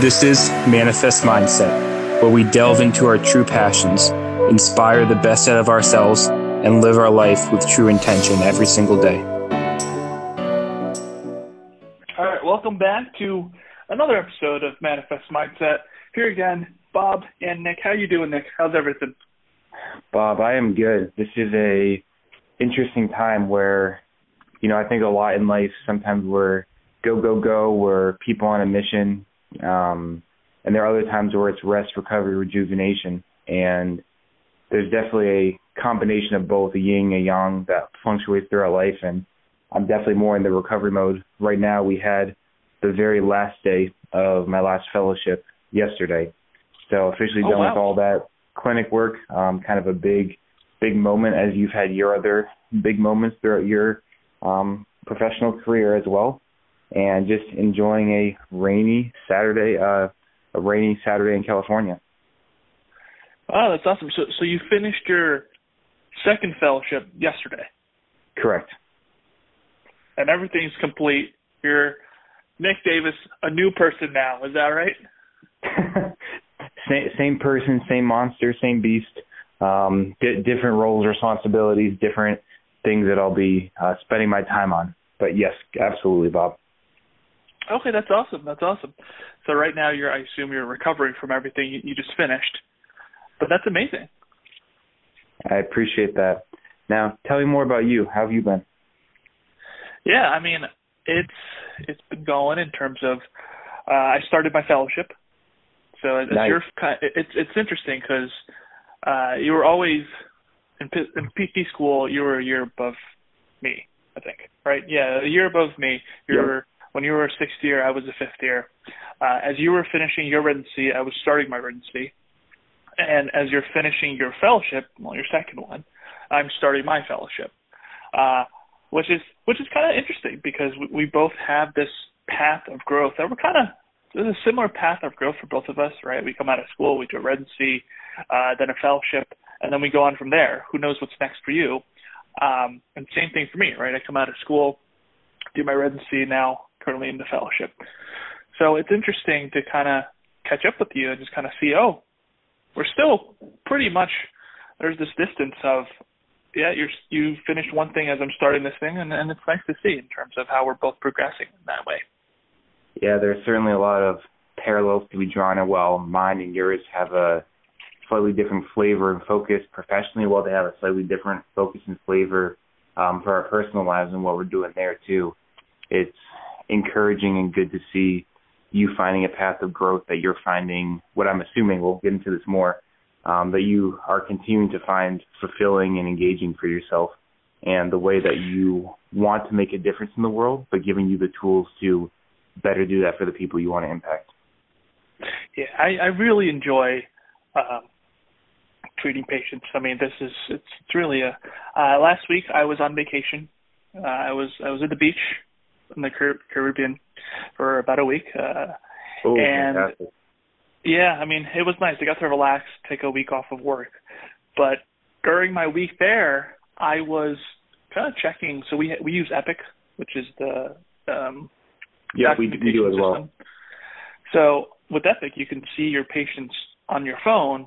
This is Manifest Mindset, where we delve into our true passions, inspire the best out of ourselves, and live our life with true intention every single day. All right, welcome back to another episode of Manifest Mindset. Here again, Bob and Nick. How you doing, Nick? How's everything? Bob, I am good. This is a interesting time where, you know, I think a lot in life sometimes we're go go go, we're people on a mission, um, and there are other times where it's rest, recovery, rejuvenation, and there's definitely a combination of both, a yin and a yang that fluctuates throughout life, and I'm definitely more in the recovery mode right now. We had the very last day of my last fellowship yesterday, so officially Oh, done wow. with all that clinic work. Um, kind of a big, big moment as you've had your other big moments throughout your um, professional career as well, and just enjoying a rainy Saturday, uh, a rainy Saturday in California. Oh, that's awesome. So, so you finished your second fellowship yesterday, Correct. and everything's complete. You're Nick Davis, a new person now. Is that right? same, same person, same monster, same beast. Um, di- different roles, responsibilities, different things that I'll be uh, spending my time on. But yes, absolutely, Bob. Okay, that's awesome. That's awesome. So right now, you're I assume you're recovering from everything you, you just finished, but that's amazing. I appreciate that. Now, tell me more about you. How have you been? Yeah, I mean, it's it's been going in terms of uh, I started my fellowship, so as Nice. your it's it's interesting because uh, you were always in, P- in PT school. You were a year above me, I think, right? Yeah, a year above me. You Yep. were when you were a sixth year, I was a fifth year. Uh, as you were finishing your residency, I was starting my residency, and as you're finishing your fellowship, well, your second one, I'm starting my fellowship. Uh, which is which is kind of interesting because we, we both have this path of growth that we're kind of there's a similar path of growth for both of us, right? We come out of school, we do a residency, uh, then a fellowship, and then we go on from there. Who knows what's next for you? Um, and same thing for me, right? I come out of school, do my residency, now currently in the fellowship. So it's interesting to kind of catch up with you and just kind of see, oh, we're still pretty much there's this distance of yeah, you're you finished one thing as I'm starting this thing, and, and it's nice to see in terms of how we're both progressing in that way. Yeah, there's certainly a lot of parallels to be drawn. And while mine and yours have a slightly different flavor and focus professionally, while they have a slightly different focus and flavor um, for our personal lives and what we're doing there too, it's encouraging and good to see you finding a path of growth that you're finding. What I'm assuming, we'll get into this more, um, that you are continuing to find fulfilling and engaging for yourself, and the way that you want to make a difference in the world, but giving you the tools to better do that for the people you want to impact. Yeah, I, I really enjoy um, treating patients. I mean, this is it's, it's really a. Uh, last week I was on vacation. Uh, I was I was at the beach in the Car- Caribbean for about a week. Uh, Oh, And- fantastic. Yeah, I mean, it was nice. I got to relax, take a week off of work. But during my week there, I was kind of checking. So we we use Epic, which is the um, Yeah, we, we do as well. system. So with Epic, you can see your patients on your phone,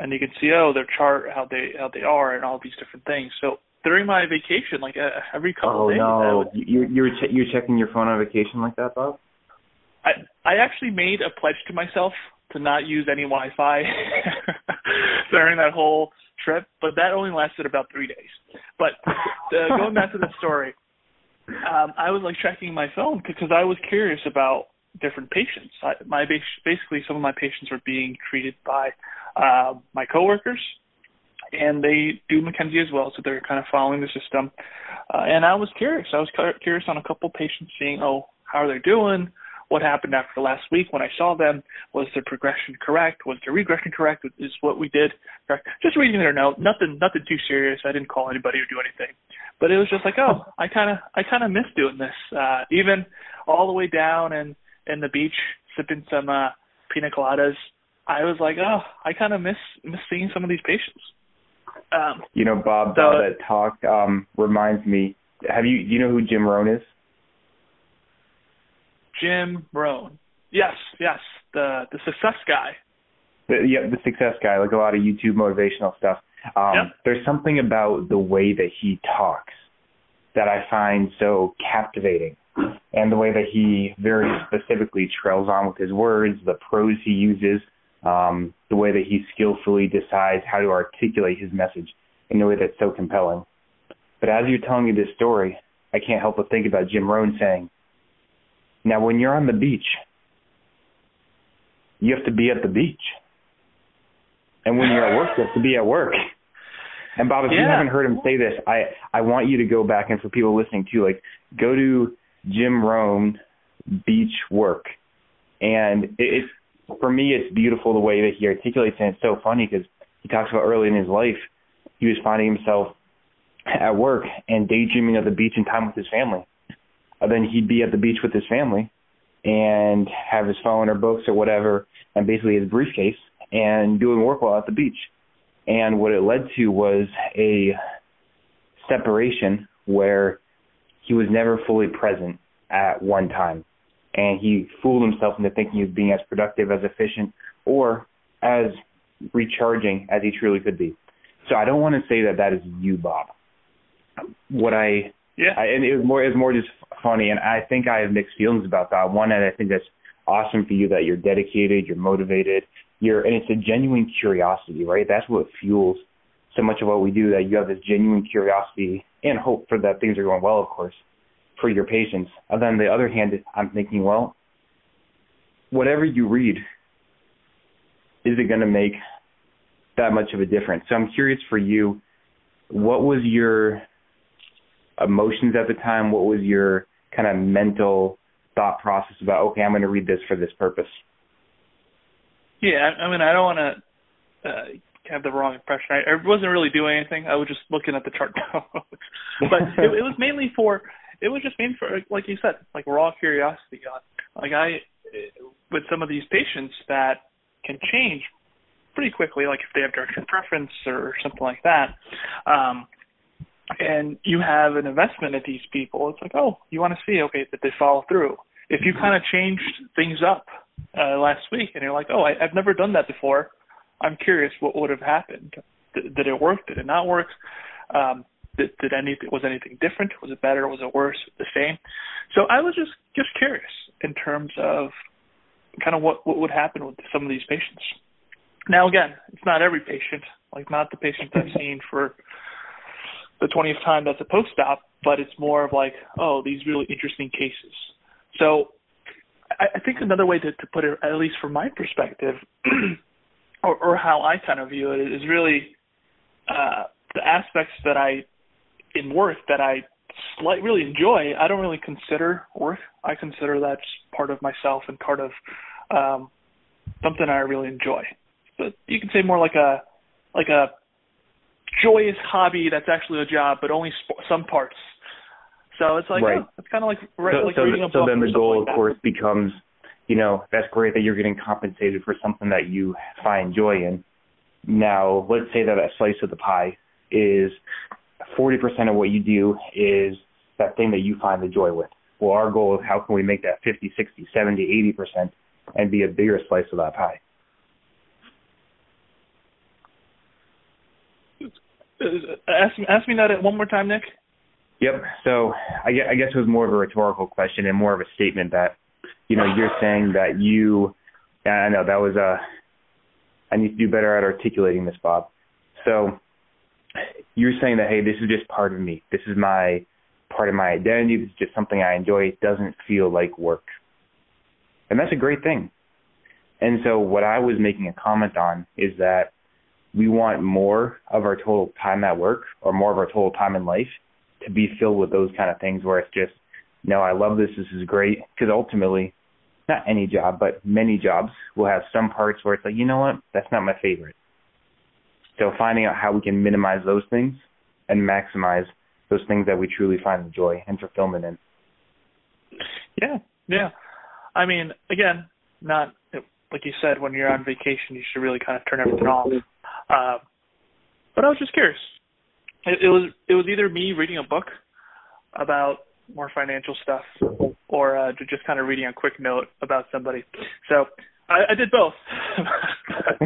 and you can see oh their chart, how they how they are, and all these different things. So during my vacation, like uh, every couple Oh days, I no, would you you're che- you're checking your phone on vacation like that, Bob? I I actually made a pledge to myself to not use any Wi-Fi during that whole trip, but that only lasted about three days. But uh, going back to the story, um, I was like checking my phone because I was curious about different patients. I, my bas- basically some of my patients were being treated by uh, my coworkers, and they do McKenzie as well, so they're kind of following the system. Uh, and I was curious. I was cu- curious on a couple patients, seeing oh how are they doing, what happened after last week when I saw them. Was their progression correct? Was their regression correct? Is what we did correct? Just reading their note, nothing, nothing too serious. I didn't call anybody or do anything, but it was just like, oh, I kind of, I kind of miss doing this. Uh, even all the way down and in the beach, sipping some uh, pina coladas. I was like, oh, I kind of miss miss seeing some of these patients. Um, You know, Bob, So- that talk um reminds me. Have you do you know who Jim Rohn is? Jim Rohn. Yes, yes. the the success guy. The, yeah, the success guy, like a lot of YouTube motivational stuff. Um, Yep. There's something about the way that he talks that I find so captivating, and the way that he very specifically trails on with his words, the prose he uses, um, the way that he skillfully decides how to articulate his message in a way that's so compelling. But as you're telling me this story, I can't help but think about Jim Rohn saying, "Now, when you're on the beach, you have to be at the beach." And when you're at work, you have to be at work. And Bob, if you haven't heard him say this, I I want you to go back and for people listening too, like go to Jim Rohn Beach Work, and it, it's for me it's beautiful the way that he articulates. And it's so funny because he talks about early in his life he was finding himself at work and daydreaming of the beach and time with his family. And then he'd be at the beach with his family and have his phone or books or whatever, and basically his briefcase and doing work while at the beach. And what it led to was a separation where he was never fully present at one time. And he fooled himself into thinking he was being as productive, as efficient, or as recharging as he truly could be. So I don't want to say that that is you, Bob. What I Yeah. I, and it was more it was more just funny, and I think I have mixed feelings about that. One, and I think that's awesome for you that you're dedicated, you're motivated, you're, and it's a genuine curiosity, right? That's what fuels so much of what we do. That you have this genuine curiosity and hope for that things are going well, of course, for your patients. And then the other hand, I'm thinking, well, whatever you read, is it going to make that much of a difference? So I'm curious for you, what was your emotions at the time? What was your kind of mental thought process about, okay, I'm going to read this for this purpose? Yeah, I, mean, I don't want to uh, have the wrong impression. I, I wasn't really doing anything. I was just looking at the chart but it, it was mainly for. It was just mainly for, like you said, like raw curiosity. On like I, with some of these patients that can change pretty quickly, like if they have direction preference or something like that. Um, and you have an investment in these people, it's like, oh, you want to see, okay, that they follow through. If you kind of changed things up uh, last week and you're like, oh, I, I've never done that before, I'm curious what would have happened. Did, did it work? Did it not work? Um, did, did anything was anything different? Was it better? Was it worse? The same? So I was just just curious in terms of kind of what what would happen with some of these patients. Now again, it's not every patient, like not the patients I've seen for the 20th time that's a post-op, but it's more of like, oh, these really interesting cases. So I, I think another way to, to put it, at least from my perspective, or, or how I kind of view it, is really uh, the aspects that I, in work, that I slight, really enjoy. I don't really consider work. I consider that just part of myself and part of um, something I really enjoy. But you can say more like a like a joyous hobby that's actually a job, but only sp- some parts. So it's like Right. oh, it's kind of like right, so, like so, reading a so book. then the goal, like of course, becomes, you know, that's great that you're getting compensated for something that you find joy in. Now, let's say that a slice of the pie is 40% of what you do is that thing that you find the joy with. Well, our goal is how can we make that 50, 60, 70, 80% and be a bigger slice of that pie? Uh, Ask me, ask me that one more time, Nick. Yep. So I I guess it was more of a rhetorical question and more of a statement that, you know, you're saying that you, I know that was a, I need to do better at articulating this, Bob. So you're saying that, hey, this is just part of me. This is my part of my identity. This is just something I enjoy. It doesn't feel like work. And that's a great thing. And so what I was making a comment on is that we want more of our total time at work or more of our total time in life to be filled with those kind of things where it's just, no, I love this. This is great. Because ultimately, not any job, but many jobs will have some parts where it's like, you know what, that's not my favorite. So finding out how we can minimize those things and maximize those things that we truly find joy and fulfillment in. Yeah, yeah. I mean, again, not like you said, when you're on vacation, you should really kind of turn everything off. Uh, but I was just curious. It, it was it was either me reading a book about more financial stuff, or uh, just kind of reading a quick note about somebody. So I, I did both.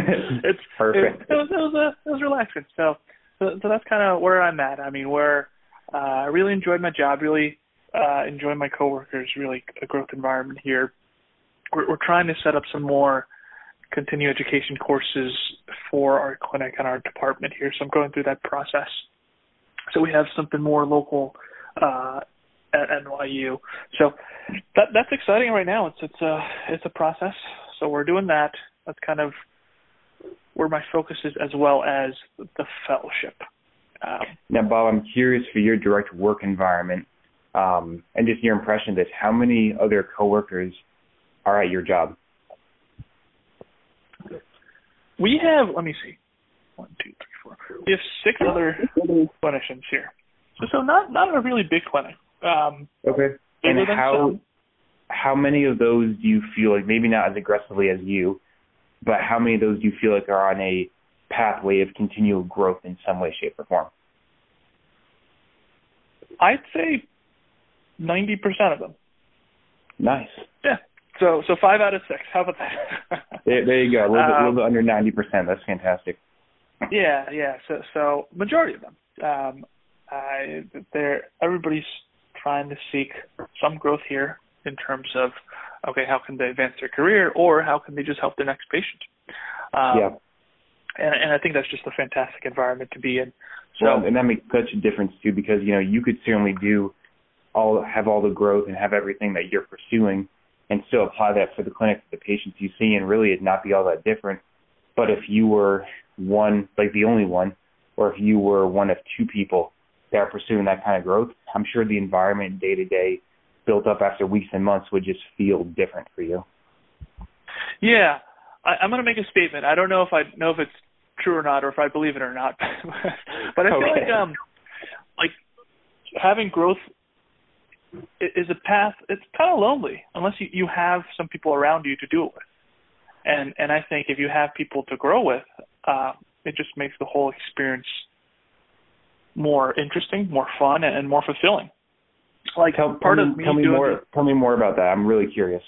it's perfect. It, it was it was a, it was relaxing. So so, so that's kind of where I'm at. I mean, where uh, I really enjoyed my job, really uh, enjoy my coworkers, really a growth environment here. We're, we're trying to set up some more continuing education courses for our clinic and our department here. So I'm going through that process. So we have something more local uh, at NYU. So that that's exciting right now. It's it's a it's a process. So we're doing that. That's kind of where my focus is, as well as the fellowship. Um, now, Bob, I'm curious for your direct work environment um, and just your impression of this. How many other coworkers are at your job? We have, let me see, one, two, three, four. We have six other clinicians here. So, so not not a really big clinic. Um, okay. And how some. How many of those do you feel like maybe not as aggressively as you, but how many of those do you feel like are on a pathway of continual growth in some way, shape, or form? I'd say ninety percent of them. Nice. Yeah. So so five out of six. How about that? there, there you go. A little, bit, a little bit under ninety percent. That's fantastic. Yeah, yeah. So so majority of them. Um, I, they're everybody's trying to seek some growth here in terms of okay, how can they advance their career, or how can they just help their next patient? Um, yeah. And, and I think that's just a fantastic environment to be in. So, well, and that makes such a difference too, because you know you could certainly do all have all the growth and have everything that you're pursuing, and still apply that for the clinic, for the patients you see, and really it not be all that different. But if you were one, like the only one, or if you were one of two people that are pursuing that kind of growth, I'm sure the environment day to day built up after weeks and months would just feel different for you. Yeah, I, I'm going to make a statement. I don't know if I know if it's true or not, or if I believe it or not, but I feel okay. like um, like having growth is a path. It's kind of lonely unless you you have some people around you to do it with, and and I think if you have people to grow with, uh, it just makes the whole experience more interesting, more fun, and more fulfilling. Like tell, part tell me, of me tell me more. The, tell me more about that. I'm really curious.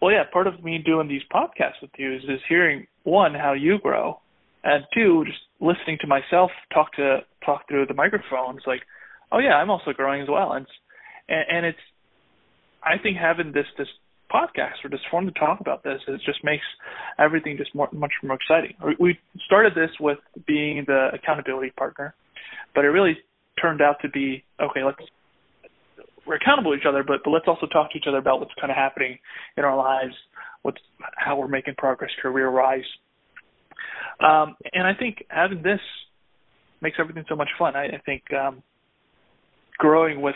Well, yeah, part of me doing these podcasts with you is, is hearing one how you grow, and two just listening to myself talk to talk through the microphones. Like, oh yeah, I'm also growing as well, and and, and it's I think having this this podcast or this forum to talk about this it just makes everything just more much more exciting. We started this with being the accountability partner but it really turned out to be okay. Let's we're accountable to each other, but but let's also talk to each other about what's kind of happening in our lives, what's how we're making progress career wise. Um, and I think having this makes everything so much fun. I, I think um, growing with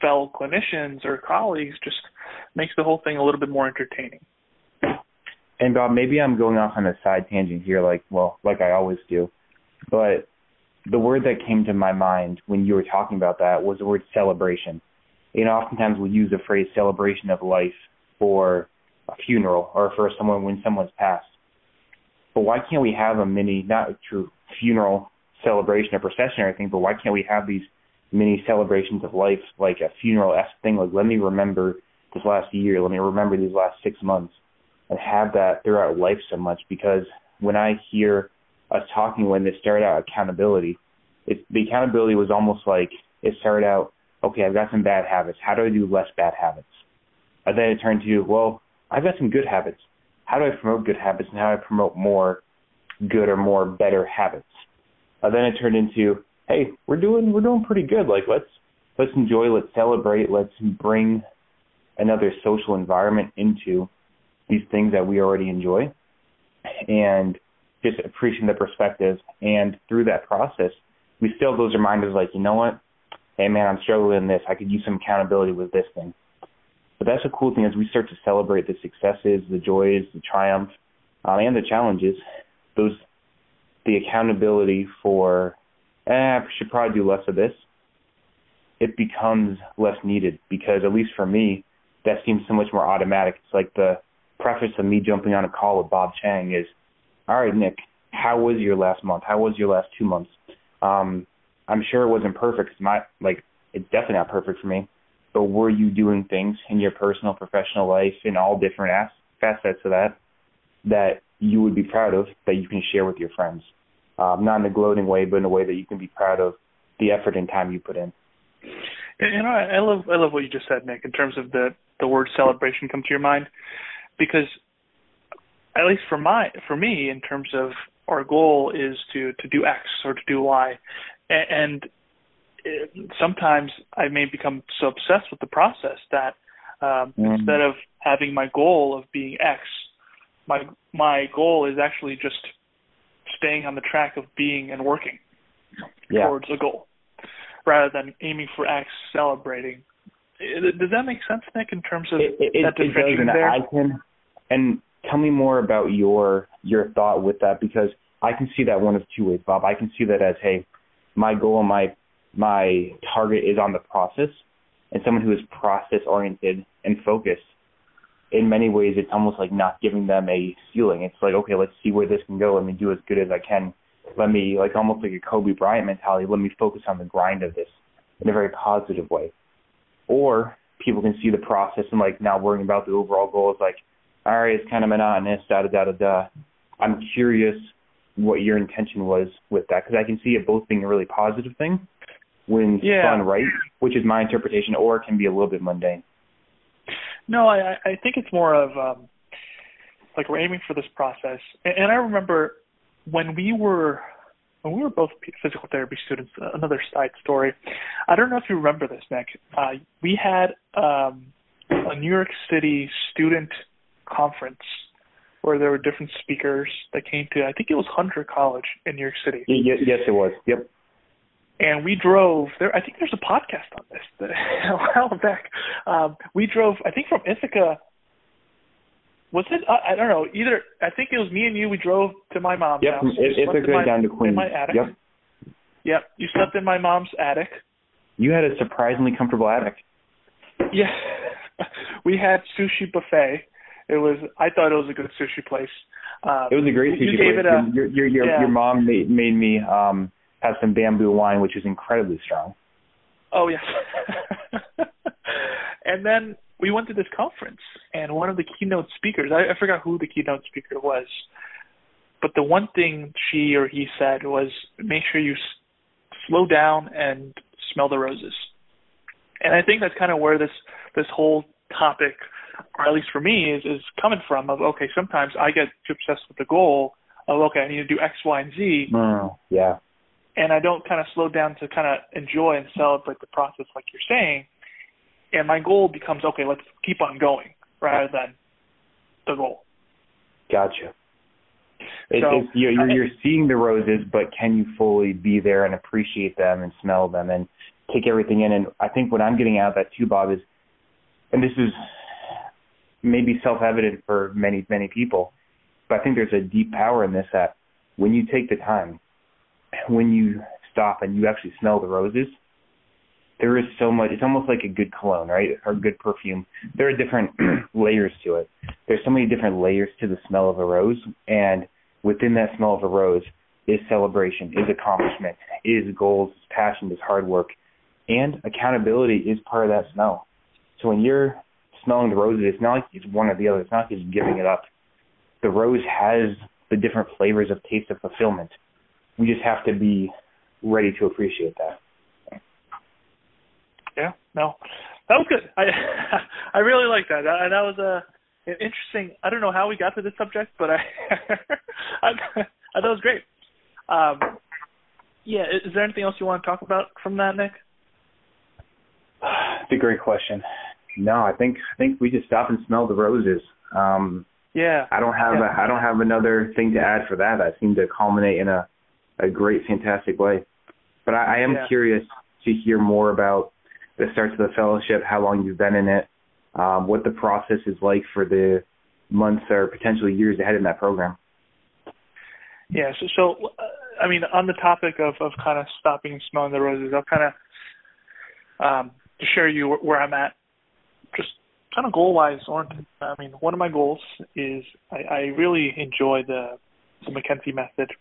fellow clinicians or colleagues just makes the whole thing a little bit more entertaining. And Bob, maybe I'm going off on a side tangent here, like well, like I always do, but the word that came to my mind when you were talking about that was the word celebration. You know, oftentimes we use the phrase celebration of life for a funeral or for someone when someone's passed. But why can't we have a mini, not a true funeral celebration or procession or anything, but why can't we have these mini celebrations of life, like a funeral esque thing? Like, let me remember this last year, let me remember these last six months, and have that throughout life so much. Because when I hear us talking when this started out accountability. It, the accountability was almost like it started out, okay, I've got some bad habits. How do I do less bad habits? And then it turned to, well, I've got some good habits. How do I promote good habits and how do I promote more good or more better habits? And then it turned into, hey, we're doing we're doing pretty good. Like let's let's enjoy, let's celebrate, let's bring another social environment into these things that we already enjoy. And just appreciating the perspective. And through that process, we still have those reminders like, you know what? Hey man, I'm struggling in this. I could use some accountability with this thing. But that's the cool thing as we start to celebrate the successes, the joys, the triumphs, um, and the challenges. Those, the accountability for, eh, I should probably do less of this. It becomes less needed because at least for me, that seems so much more automatic. It's like the preface of me jumping on a call with Bob Chang is all right, Nick, how was your last month? How was your last two months? Um, I'm sure it wasn't perfect. It's not like it's definitely not perfect for me, but were you doing things in your personal, professional life in all different as- facets of that that you would be proud of that you can share with your friends? Um, not in a gloating way, but in a way that you can be proud of the effort and time you put in. You know, I love I love what you just said, Nick. In terms of the the word celebration come to your mind, because at least for my for me, in terms of our goal is to to do X or to do Y, and it, sometimes I may become so obsessed with the process that um, mm. instead of having my goal of being X, my my goal is actually just staying on the track of being and working yeah. towards a goal rather than aiming for X, celebrating. Does that make sense, Nick? In terms of it, it, that it does, and there? I can. And tell me more about your your thought with that because I can see that one of two ways, Bob. I can see that as, hey, my goal and my my target is on the process, and someone who is process oriented and focused. In many ways, it's almost like not giving them a ceiling. It's like, okay, let's see where this can go. Let me do as good as I can. Let me, like almost like a Kobe Bryant mentality. Let me focus on the grind of this in a very positive way. Or people can see the process and like not worrying about the overall goal. is like, right, it's kind of monotonous, da da da da da. I'm curious what your intention was with that because I can see it both being a really positive thing when yeah. done right, which is my interpretation, or it can be a little bit mundane. No, I I think it's more of um like we're aiming for this process, and, and I remember when we were when we were both physical therapy students. Another side story. I don't know if you remember this, Nick. Uh, we had um, a New York City student conference where there were different speakers that came to. I think it was Hunter College in New York City. Yes, yes it was. Yep. And we drove there. I think there's a podcast on this that, a while back. Um, we drove. I think from Ithaca. Was it? I, I don't know. Either I think it was me and you. We drove to my mom's yep, house. Yep, Ithaca my, down to Queens. In my attic. Yep. Yep. You slept in my mom's attic. You had a surprisingly comfortable attic. Yeah. we had sushi buffet it was I thought it was a good sushi place. Um, it was a great sushi place. A, your your your, yeah. your mom made made me um have some bamboo wine, which is incredibly strong. Oh yes. and then we went to this conference, and one of the keynote speakers I, I forgot who the keynote speaker was, but the one thing she or he said was make sure you s- slow down and smell the roses. And I think that's kind of where this this whole topic or at least for me, is is coming from of okay, sometimes I get too obsessed with the goal of okay, I need to do X, Y, and Z. Mm, yeah. And I don't kind of slow down to kind of enjoy and celebrate the process, like you're saying. And my goal becomes okay, let's keep on going rather than the goal. Gotcha. It, so, it's, you're, you're, you're seeing the roses, but can you fully be there and appreciate them and smell them and take everything in? And I think what I'm getting out of that too, Bob, is, and this is may be self-evident for many many people, but I think there's a deep power in this that when you take the time, when you stop and you actually smell the roses, there is so much. It's almost like a good cologne, right, or good perfume. There are different layers to it. There's so many different layers to the smell of a rose, and within that smell of a rose is celebration, is accomplishment, is goals, is passion, is hard work, and accountability is part of that smell. So when you're smelling the roses, it's not like it's one or the other. It's not like he's giving it up. The rose has the different flavors of taste of fulfillment. We just have to be ready to appreciate that. Yeah, no, that was good. I I really like that. That, that was a an interesting. I don't know how we got to this subject, but I I, I thought it was great. Um, yeah, is there anything else you want to talk about from that, Nick? It's a great question. No, I think I think we just stop and smell the roses. Um, yeah. I don't have yeah. a, I don't have another thing to add for that. That seemed to culminate in a a great, fantastic way. But I, I am yeah. curious to hear more about the start of the fellowship, how long you've been in it, um, what the process is like for the months or potentially years ahead in that program. Yeah. So, so uh, I mean, on the topic of of kind of stopping and smelling the roses, I'll kind of um, to share you where, where I'm at just kind of goal wise oriented. I mean, one of my goals is I, I really enjoy the the McKenzie method.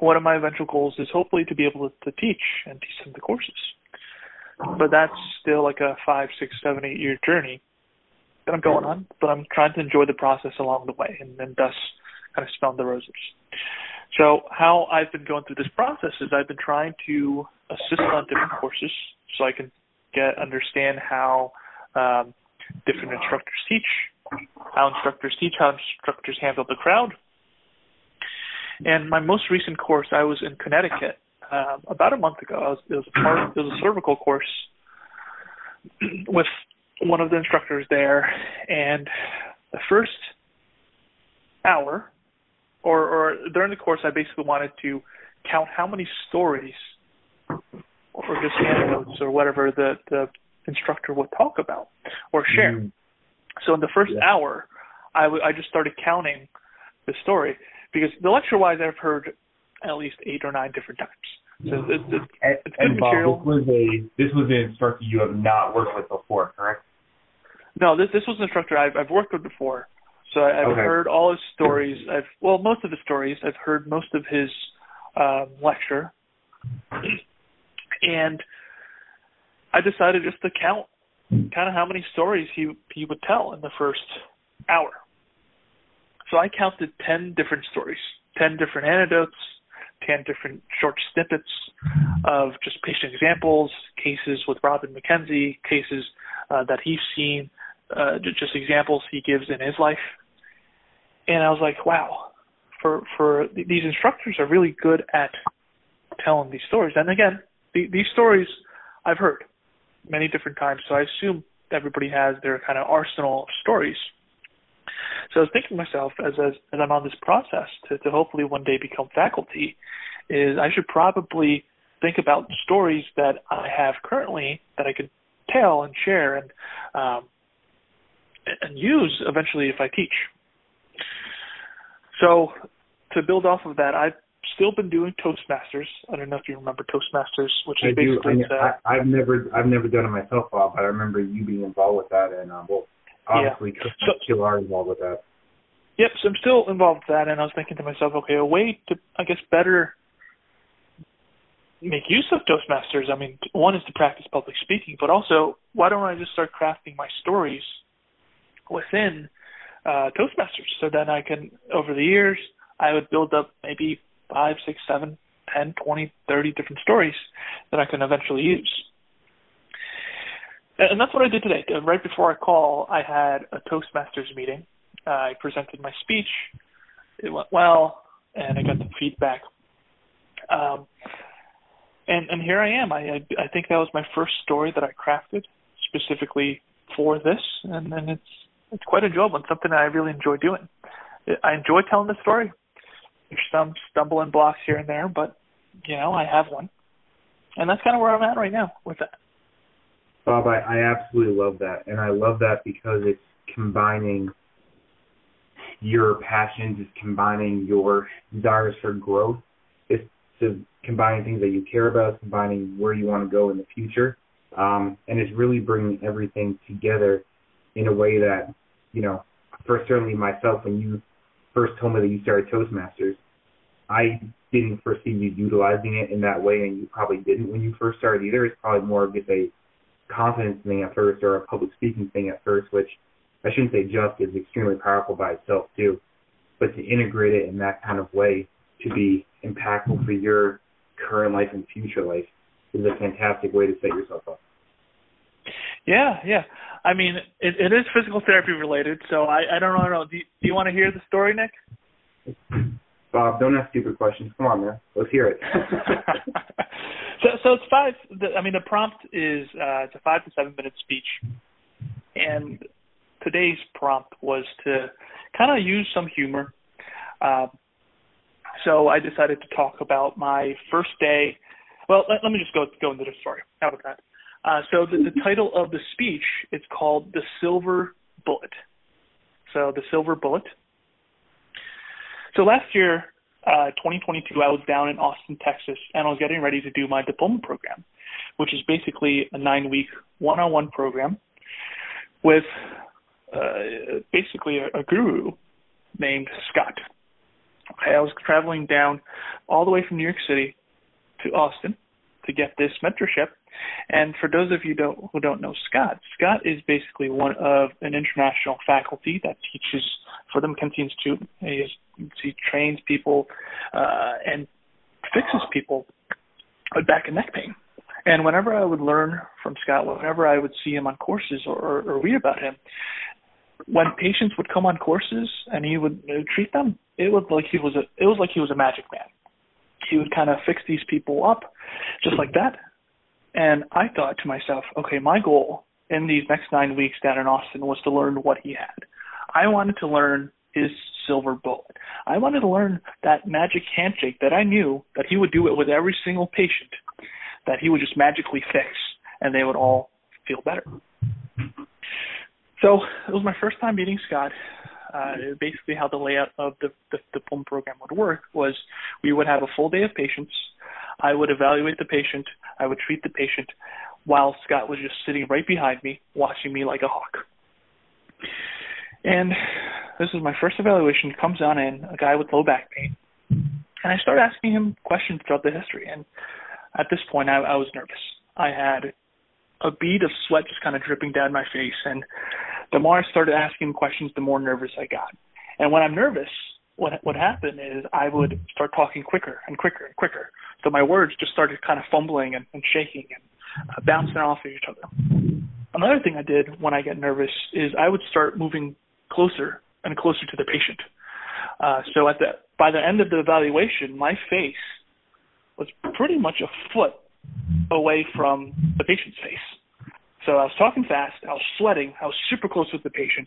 One of my eventual goals is hopefully to be able to, to teach and teach some of the courses. but that's still like a five, six, seven, eight year journey that I'm going on. But I'm trying to enjoy the process along the way, and, and thus kind of smell the roses. So how I've been going through this process is I've been trying to assist on different courses so I can get understand how um, different instructors teach, how instructors teach, how instructors handle the crowd. And my most recent course, I was in Connecticut um, about a month ago. I was, it was a part, it was a cervical course with one of the instructors there, and the first hour, or, or during the course, I basically wanted to count how many stories or just anecdotes or whatever the the instructor would talk about or share. Mm. So in the first yeah. hour, I, w- I just started counting the story because the lecture wise I've heard at least eight or nine different times. So it's, it's, it's good and material. Bob, this was a this was an instructor you have not worked with before, correct? No, this this was an instructor I've I've worked with before. So I, have okay. heard all his stories. I've well most of his stories. I've heard most of his um, lecture, and I decided just to count kind of how many stories he he would tell in the first hour. So I counted 10 different stories, 10 different anecdotes, 10 different short snippets of just patient examples, cases with Robin McKenzie, cases uh, that he's seen, uh, just examples he gives in his life. And I was like, wow, for for these instructors are really good at telling these stories. And again, the, these stories I've heard many different times, so I assume everybody has their kind of arsenal of stories. So I was thinking to myself as as, as I'm on this process to, to hopefully one day become faculty, is I should probably think about stories that I have currently that I could tell and share and um, and use eventually if I teach. So to build off of that, I've still been doing Toastmasters. I don't know if you remember Toastmasters, which is I basically. Do. I, I've never I've never done it myself, Bob, but I remember you being involved with that, and um, well, obviously yeah. so, are involved with that. Yep, so I'm still involved with that, and I was thinking to myself, okay, a way to I guess better make use of Toastmasters. I mean, one is to practice public speaking, but also why don't I just start crafting my stories within uh, Toastmasters so then I can over the years I would build up maybe five, six, seven, ten, twenty, thirty different stories that I can eventually use. And that's what I did today. Uh, right before I call, I had a Toastmasters meeting. Uh, I presented my speech. It went well, and I got some feedback. Um, and and here I am. I, I I think that was my first story that I crafted specifically for this, and and it's it's quite enjoyable and something I really enjoy doing. I enjoy telling the story. There's some stumbling blocks here and there, but you know, I have one. And that's kind of where I'm at right now with that. Bob, I, I absolutely love that. And I love that because it's combining your passions, it's combining your desires for growth, it's combining things that you care about, combining where you want to go in the future. Um, and it's really bringing everything together in a way that, you know, for certainly myself, when you first told me that you started Toastmasters, I didn't foresee you utilizing it in that way, and you probably didn't when you first started either. It's probably more of just a confidence thing at first or a public speaking thing at first, which I shouldn't say just is extremely powerful by itself too. But to integrate it in that kind of way to be impactful for your current life and future life is a fantastic way to set yourself up. Yeah, yeah. I mean, it, it is physical therapy related, so I, I don't know. Do you, do you want to hear the story, Nick? Bob, don't ask stupid questions. Come on, man. Let's hear it. so, so it's five. The, I mean, the prompt is uh, it's a five to seven minute speech, and today's prompt was to kind of use some humor. Uh, so I decided to talk about my first day. Well, let, let me just go go into the story. How about that? Uh, so the, the title of the speech is called "The Silver Bullet." So the silver bullet. So last year, uh, 2022, I was down in Austin, Texas, and I was getting ready to do my diploma program, which is basically a nine-week one-on-one program with uh, basically a, a guru named Scott. I was traveling down all the way from New York City to Austin to get this mentorship, And for those of you don't, who don't know Scott, Scott is basically one of an international faculty that teaches for the McKenzie Institute. He, is, he trains people uh, and fixes people with back and neck pain. And whenever I would learn from Scott, whenever I would see him on courses or, or, or read about him, when patients would come on courses and he would treat them, it was like he was a it was like he was a magic man. He would kind of fix these people up just like that. And I thought to myself, okay, my goal in these next nine weeks down in Austin was to learn what he had. I wanted to learn his silver bullet. I wanted to learn that magic handshake that I knew that he would do it with every single patient, that he would just magically fix, and they would all feel better. So it was my first time meeting Scott. Uh, basically, how the layout of the, the diploma program would work was we would have a full day of patients. I would evaluate the patient. I would treat the patient, while Scott was just sitting right behind me, watching me like a hawk. And this is my first evaluation. Comes on in a guy with low back pain, and I start asking him questions throughout the history. And at this point, I, I was nervous. I had a bead of sweat just kind of dripping down my face, and the more I started asking questions, the more nervous I got. And when I'm nervous, what what happened is I would start talking quicker and quicker and quicker. So my words just started kind of fumbling and, and shaking and uh, bouncing off of each other. Another thing I did when I get nervous is I would start moving closer and closer to the patient. Uh, so at the by the end of the evaluation, my face was pretty much a foot away from the patient's face. So I was talking fast, I was sweating, I was super close with the patient.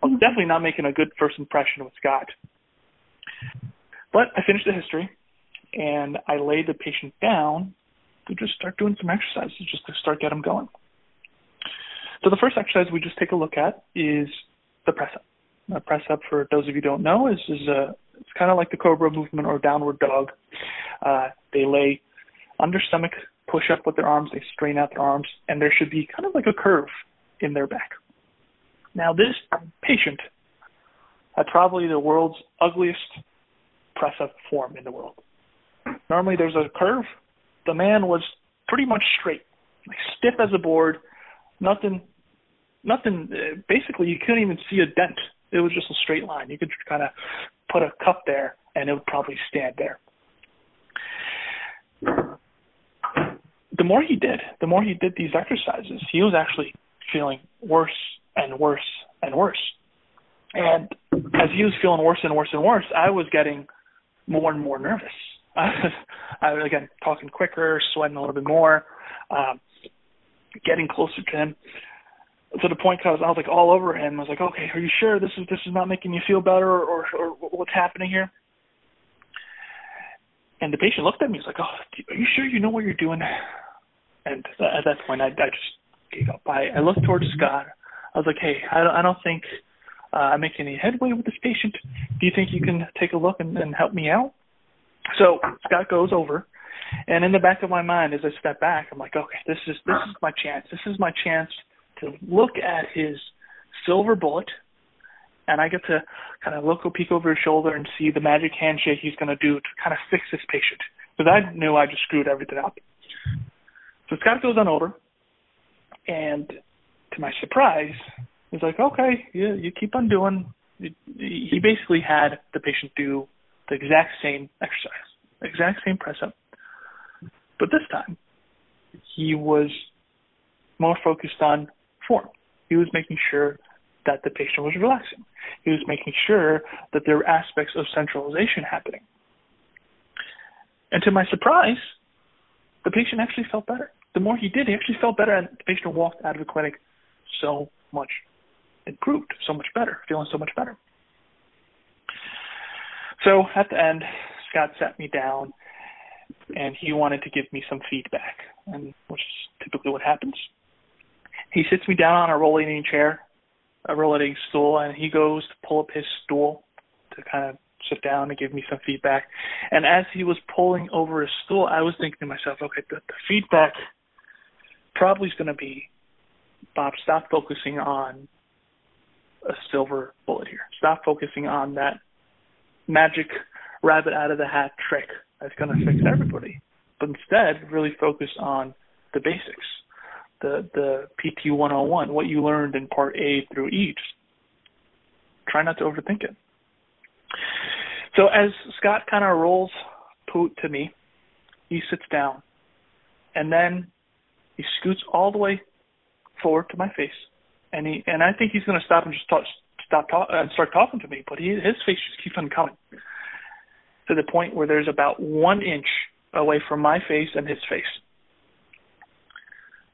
I was definitely not making a good first impression with Scott. But I finished the history and I laid the patient down to just start doing some exercises just to start get him going. So the first exercise we just take a look at is the press up. A press up, for those of you who don't know, is is a it's kind of like the cobra movement or downward dog. Uh, they lay under stomach, push up with their arms, they strain out their arms, and there should be kind of like a curve in their back. Now, this patient had probably the world's ugliest press up form in the world. Normally, there's a curve. The man was pretty much straight, like stiff as a board, nothing nothing. Uh, basically, you couldn't even see a dent. It was just a straight line. You could kind of put a cup there, and it would probably stand there. The more he did, the more he did these exercises, he was actually feeling worse and worse and worse. And as he was feeling worse and worse and worse, I was getting more and more nervous. I was again talking quicker, sweating a little bit more, um, getting closer to him to the point because I was like all over him. I was like, okay, are you sure this is this is not making you feel better or, or, or what's happening here? And the patient looked at me. He's like, oh, are you sure you know what you're doing? And at that point, I, I just gave up. I, I looked towards Scott. I was like, hey, I don't, I don't think uh, I'm making any headway with this patient. Do you think you can take a look and, and help me out? So Scott goes over, and in the back of my mind, as I step back, I'm like, okay, this is this is my chance. This is my chance to look at his silver bullet, and I get to kind of look a peek over his shoulder and see the magic handshake he's going to do to kind of fix this patient. Because I knew I just screwed everything up. So Scott goes on over, and to my surprise, he's like, "Okay, yeah, you keep on doing." He basically had the patient do the exact same exercise, exact same press up, but this time he was more focused on form. He was making sure that the patient was relaxing. He was making sure that there were aspects of centralization happening. And to my surprise, the patient actually felt better. The more he did, he actually felt better, and the patient walked out of the clinic so much improved, so much better, feeling so much better. So at the end, Scott sat me down, and he wanted to give me some feedback, and which is typically what happens he sits me down on a rollating chair, a rollating stool, and he goes to pull up his stool to kind of sit down and give me some feedback. And as he was pulling over his stool, I was thinking to myself, okay, the, the feedback probably is going to be, Bob, stop focusing on a silver bullet here. Stop focusing on that magic rabbit out of the hat trick that's going to fix everybody. But instead, really focus on the basics, the the PT 101, what you learned in part A through E. Just try not to overthink it. So as Scott kind of rolls Poot to me, he sits down, and then he scoots all the way forward to my face, and he and I think he's going to stop and just talk, stop talk, and uh, start talking to me, but he, his face just keeps on coming to the point where there's about one inch away from my face and his face.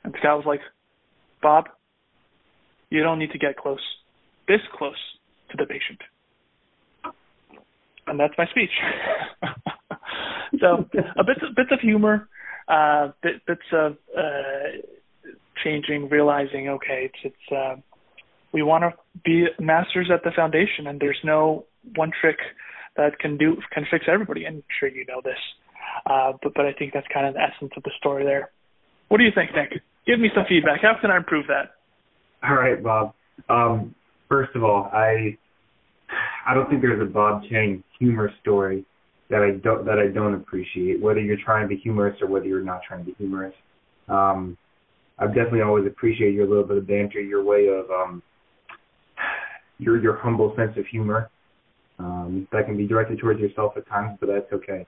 And Scott was like, Bob, you don't need to get close, this close to the patient. And that's my speech. so a bit bits of humor, uh, bit, bits of uh, changing, realizing okay, it's it's uh, we want to be masters at the foundation, and there's no one trick that can do can fix everybody. I'm sure you know this, uh, but but I think that's kind of the essence of the story there. What do you think, Nick? Give me some feedback. How can I improve that? All right, Bob. Um, first of all, I I don't think there's a Bob Chang humor story that I don't that I don't appreciate, whether you're trying to be humorous or whether you're not trying to be humorous. Um, I've definitely always appreciated your little bit of banter, your way of um, your your humble sense of humor. Um, that can be directed towards yourself at times, but that's okay.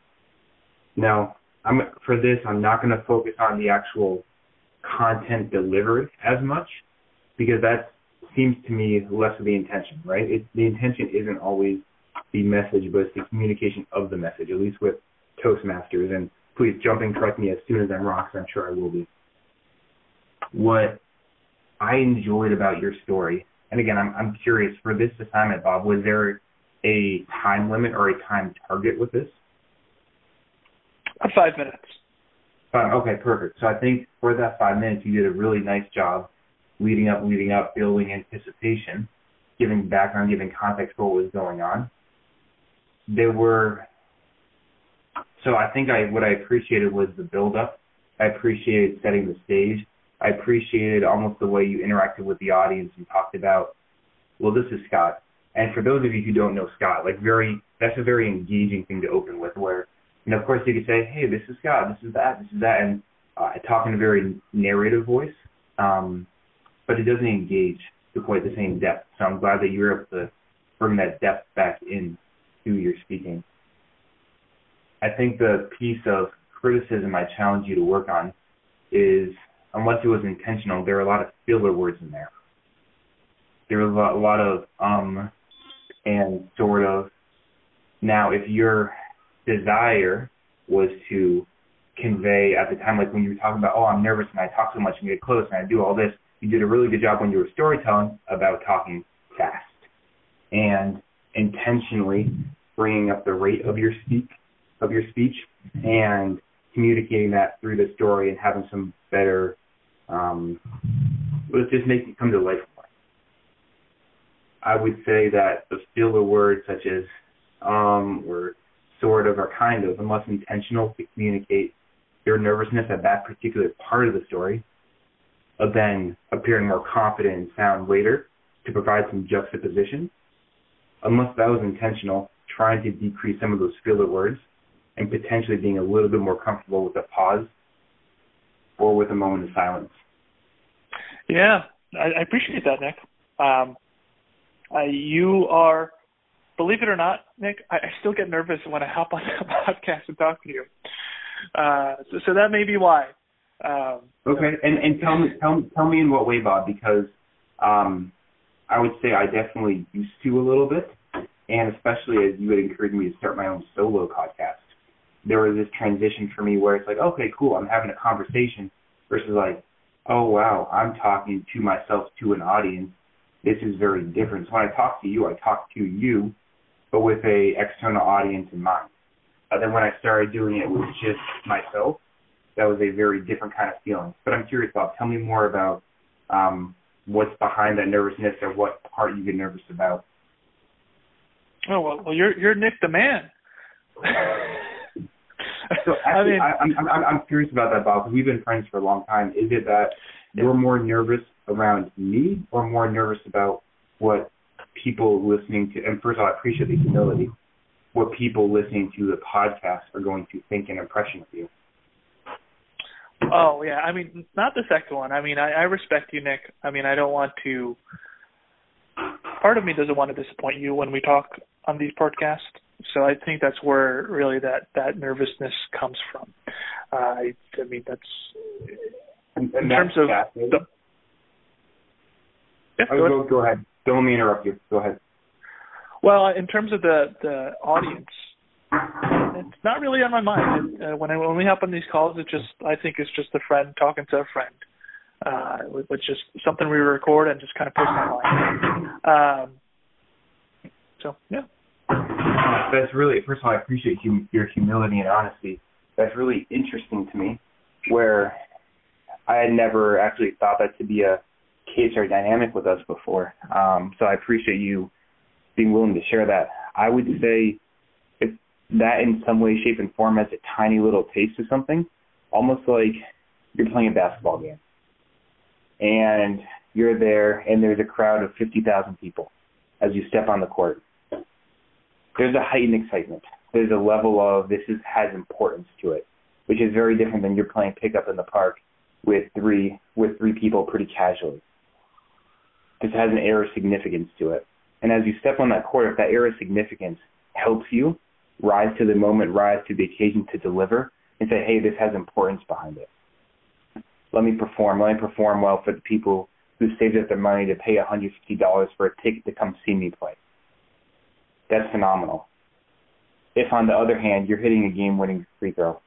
Now, I'm for this. I'm not going to focus on the actual content delivered as much because that seems to me less of the intention, right? It, the intention isn't always the message, but it's the communication of the message, at least with Toastmasters. And please jump and correct me as soon as I'm wrong, because I'm sure I will be. What I enjoyed about your story, and again, I'm, I'm curious for this assignment, Bob, was there a time limit or a time target with this? Five minutes. Five, okay, perfect. So I think for that five minutes, you did a really nice job leading up, leading up, building anticipation, giving background, giving context for what was going on. There were so I think I what I appreciated was the build up. I appreciated setting the stage. I appreciated almost the way you interacted with the audience and talked about, well, this is Scott. And for those of you who don't know Scott, like very that's a very engaging thing to open with where know, of course you could say, Hey, this is Scott, this is that, this is that and uh, talk in a very narrative voice. Um, but it doesn't engage to quite the same depth. So I'm glad that you were able to bring that depth back in to your speaking. I think the piece of criticism I challenge you to work on is, unless it was intentional, there are a lot of filler words in there. There are a lot of um and sort of. Now, if your desire was to convey at the time, like when you were talking about, oh, I'm nervous and I talk so much and get close and I do all this, you did a really good job when you were storytelling about talking fast and intentionally bringing up the rate of your speak of your speech and communicating that through the story and having some better um let's just make it come to life more. I would say that the filler words such as um or sort of or kind of, unless intentional to communicate your nervousness at that particular part of the story, of then appearing more confident and sound later to provide some juxtaposition. Unless that was intentional, trying to decrease some of those filler words and potentially being a little bit more comfortable with a pause or with a moment of silence. Yeah, I, I appreciate that, Nick. Um, uh, you are, believe it or not, Nick, I, I still get nervous when I hop on a podcast and talk to you. Uh, so, so that may be why. Um, okay, and and tell me tell tell me in what way, Bob, because um, I would say I definitely used to a little bit, and especially as you had encouraged me to start my own solo podcast, there was this transition for me where it's like, okay, cool, I'm having a conversation versus like, oh wow, I'm talking to myself to an audience. This is very different. So when I talk to you, I talk to you, but with a external audience in mind. And then when I started doing it with just myself, that was a very different kind of feeling. But I'm curious, Bob, tell me more about um, what's behind that nervousness or what part you get nervous about. Oh well, well you're you're Nick the man. so actually, I mean, I, I'm, I'm I'm curious about that, Bob, we've been friends for a long time. Is it that you're more nervous around me, or more nervous about what people listening to? And first of all, I appreciate the humility. What people listening to the podcast are going to think and impression of you. Oh yeah, I mean not the second one. I mean I, I respect you, Nick. I mean I don't want to. Part of me doesn't want to disappoint you when we talk on these podcasts, so I think that's where really that that nervousness comes from. Uh, I, I mean that's And, in terms of the, yeah, oh, go ahead. go, go ahead. Don't let me interrupt you. Go ahead. Well, in terms of the the audience, not really on my mind. Uh, when I, when we hop on these calls, it just I think it's just a friend talking to a friend, uh, which is something we record and just kind of post online. Um, so yeah, That's really, first of all, I appreciate hum- your humility and honesty. That's really interesting to me, where I had never actually thought that to be a case or dynamic with us before. Um, so I appreciate you being willing to share that. I would say that in some way, shape, and form has a tiny little taste of something, almost like you're playing a basketball game. And you're there, and there's a crowd of 50,000 people as you step on the court. There's a heightened excitement. There's a level of this is has importance to it, which is very different than you're playing pickup in the park with three with three people pretty casually. This has an air of significance to it. And as you step on that court, if that air of significance helps you rise to the moment, rise to the occasion to deliver, and say, hey, this has importance behind it. Let me perform. Let me perform well for the people who saved up their money to pay $150 for a ticket to come see me play. That's phenomenal. If, on the other hand, you're hitting a game winning free throw,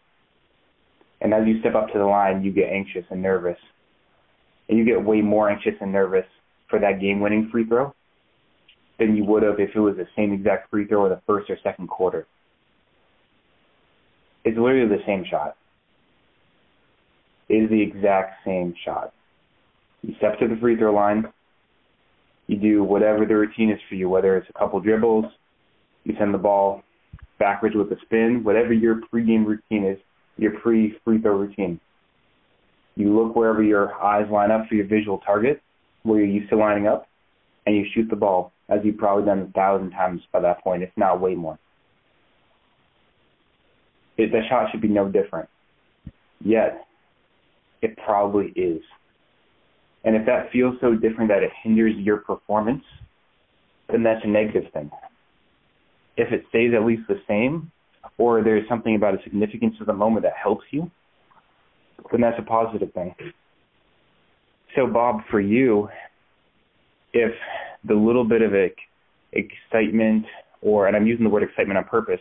and as you step up to the line, you get anxious and nervous, and you get way more anxious and nervous for that game winning free throw than you would have if it was the same exact free throw in the first or second quarter. It's literally the same shot. It is the exact same shot. You step to the free throw line, you do whatever the routine is for you, whether it's a couple dribbles, you send the ball backwards with a spin, whatever your pregame routine is, your pre free throw routine. You look wherever your eyes line up for your visual target, where you're used to lining up, and you shoot the ball, as you've probably done a thousand times by that point, if not way more. It, the shot should be no different. Yet, it probably is. And if that feels so different that it hinders your performance, then that's a negative thing. If it stays at least the same, or there's something about the significance of the moment that helps you, then that's a positive thing. So, Bob, for you, if the little bit of excitement, or, and I'm using the word excitement on purpose,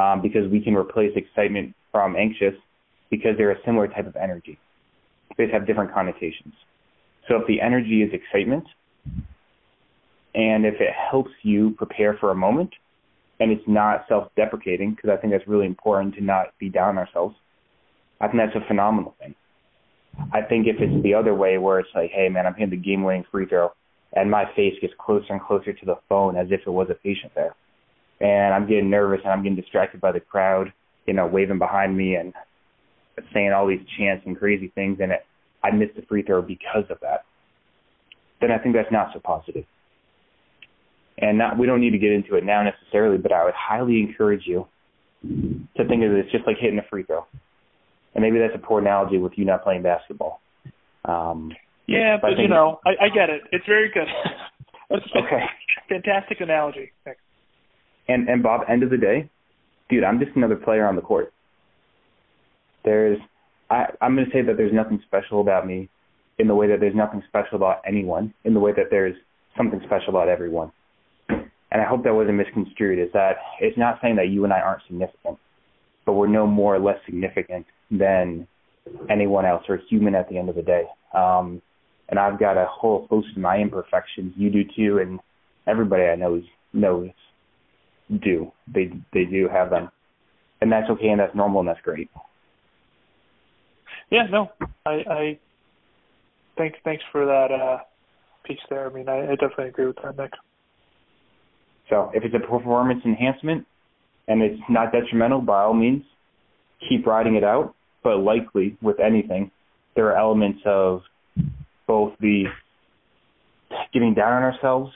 um, because we can replace excitement from anxious because they're a similar type of energy. They have different connotations. So if the energy is excitement, and if it helps you prepare for a moment, and it's not self-deprecating, because I think that's really important to not be down ourselves, I think that's a phenomenal thing. I think if it's the other way, where it's like, hey man, I'm hitting the game-winning free throw, and my face gets closer and closer to the phone as if it was a patient there, and I'm getting nervous and I'm getting distracted by the crowd, you know, waving behind me and saying all these chants and crazy things, and it, I missed the free throw because of that. Then I think that's not so positive. And not, we don't need to get into it now necessarily, but I would highly encourage you to think of this just like hitting a free throw. And maybe that's a poor analogy with you not playing basketball. Um, yeah, but but you know, I, I get it. It's very good. That's okay. fantastic analogy. Nick. And and Bob, end of the day, dude, I'm just another player on the court. There's I, I'm gonna say that there's nothing special about me in the way that there's nothing special about anyone, in the way that there's something special about everyone. And I hope that wasn't misconstrued, is that it's not saying that you and I aren't significant, but we're no more or less significant than anyone else or human at the end of the day. Um, and I've got a whole host of my imperfections. You do too, and everybody I know knows do. They they do have them, and that's okay, and that's normal, and that's great. Yeah, no, I, I thanks thanks for that uh, piece there. I mean, I, I definitely agree with that, Nick. So if it's a performance enhancement and it's not detrimental, by all means, keep riding it out. But likely with anything, there are elements of both the getting down on ourselves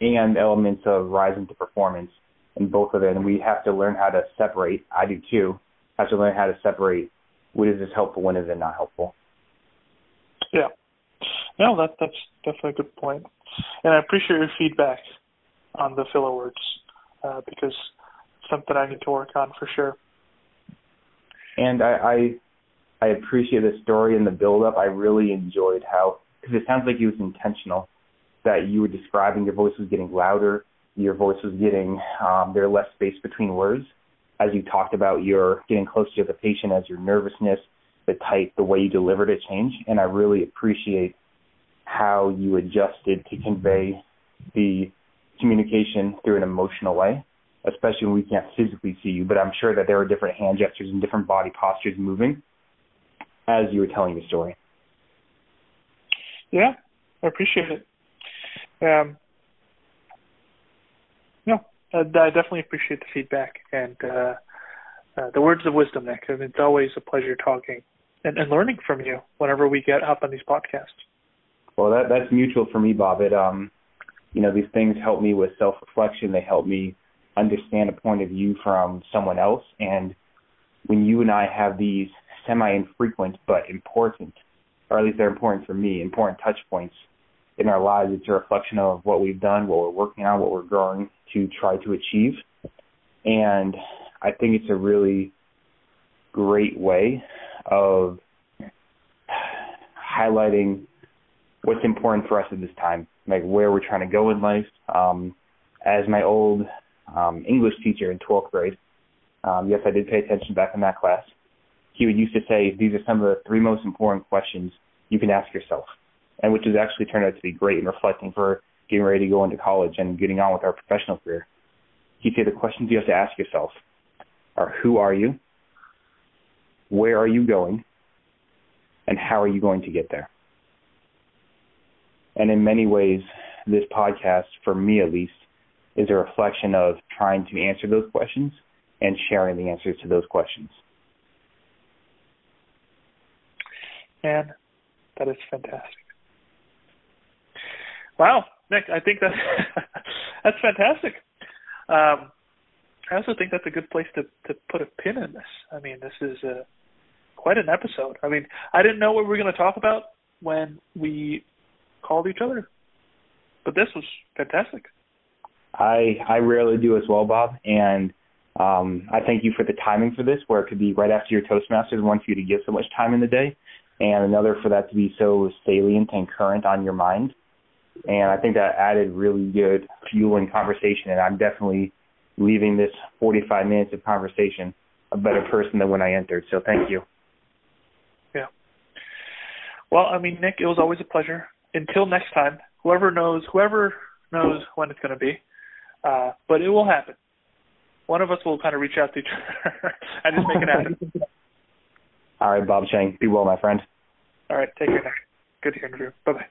and elements of rising to performance and both of it. And we have to learn how to separate. I do too. Have to learn how to separate what is this helpful? When is it not helpful? Yeah. No, that that's definitely a good point. And I appreciate your feedback on the filler words uh, because it's something I need to work on for sure. And I, I I appreciate the story and the build up. I really enjoyed how because it sounds like it was intentional that you were describing your voice was getting louder, your voice was getting um, there less space between words as you talked about your getting closer to the patient as your nervousness, the type, the way you delivered it changed. And I really appreciate how you adjusted to convey the communication through an emotional way, especially when we can't physically see you. But I'm sure that there were different hand gestures and different body postures moving as you were telling the story. Yeah, I appreciate it. Um, no, I, I definitely appreciate the feedback and uh, uh, the words of wisdom, Nick. And it's always a pleasure talking and, and learning from you whenever we get up on these podcasts. Well, that that's mutual for me, Bob. It um, you know, these things help me with self reflection. They help me understand a point of view from someone else. And when you and I have these semi infrequent but important, or at least they're important for me, important touch points in our lives, it's a reflection of what we've done, what we're working on, what we're growing to try to achieve. And I think it's a really great way of highlighting what's important for us at this time, like where we're trying to go in life. Um, as my old um, English teacher in 12th grade, um, yes, I did pay attention back in that class. He would used to say, these are some of the three most important questions you can ask yourself, and which has actually turned out to be great in reflecting for getting ready to go into college and getting on with our professional career. He'd say the questions you have to ask yourself are who are you? Where are you going? And how are you going to get there? And in many ways, this podcast, for me at least, is a reflection of trying to answer those questions and sharing the answers to those questions. And that is fantastic. Wow, Nick, I think that's that's fantastic. Um, I also think that's a good place to to put a pin in this. I mean, this is a, quite an episode. I mean, I didn't know what we were going to talk about when we called each other, but this was fantastic. I I rarely do as well, Bob, and um, I thank you for the timing for this, where it could be right after your Toastmasters, one for you to give so much time in the day, and another for that to be so salient and current on your mind. And I think that added really good fuel and conversation, and I'm definitely leaving this 45 minutes of conversation a better person than when I entered. So thank you. Yeah. Well, I mean, Nick, it was always a pleasure. Until next time, whoever knows, whoever knows when it's going to be, uh, but it will happen. One of us will kind of reach out to each other and just make it happen. All right, Bob Chang. Be well, my friend. All right. Take care, Nick. Good hearing from you. Bye bye.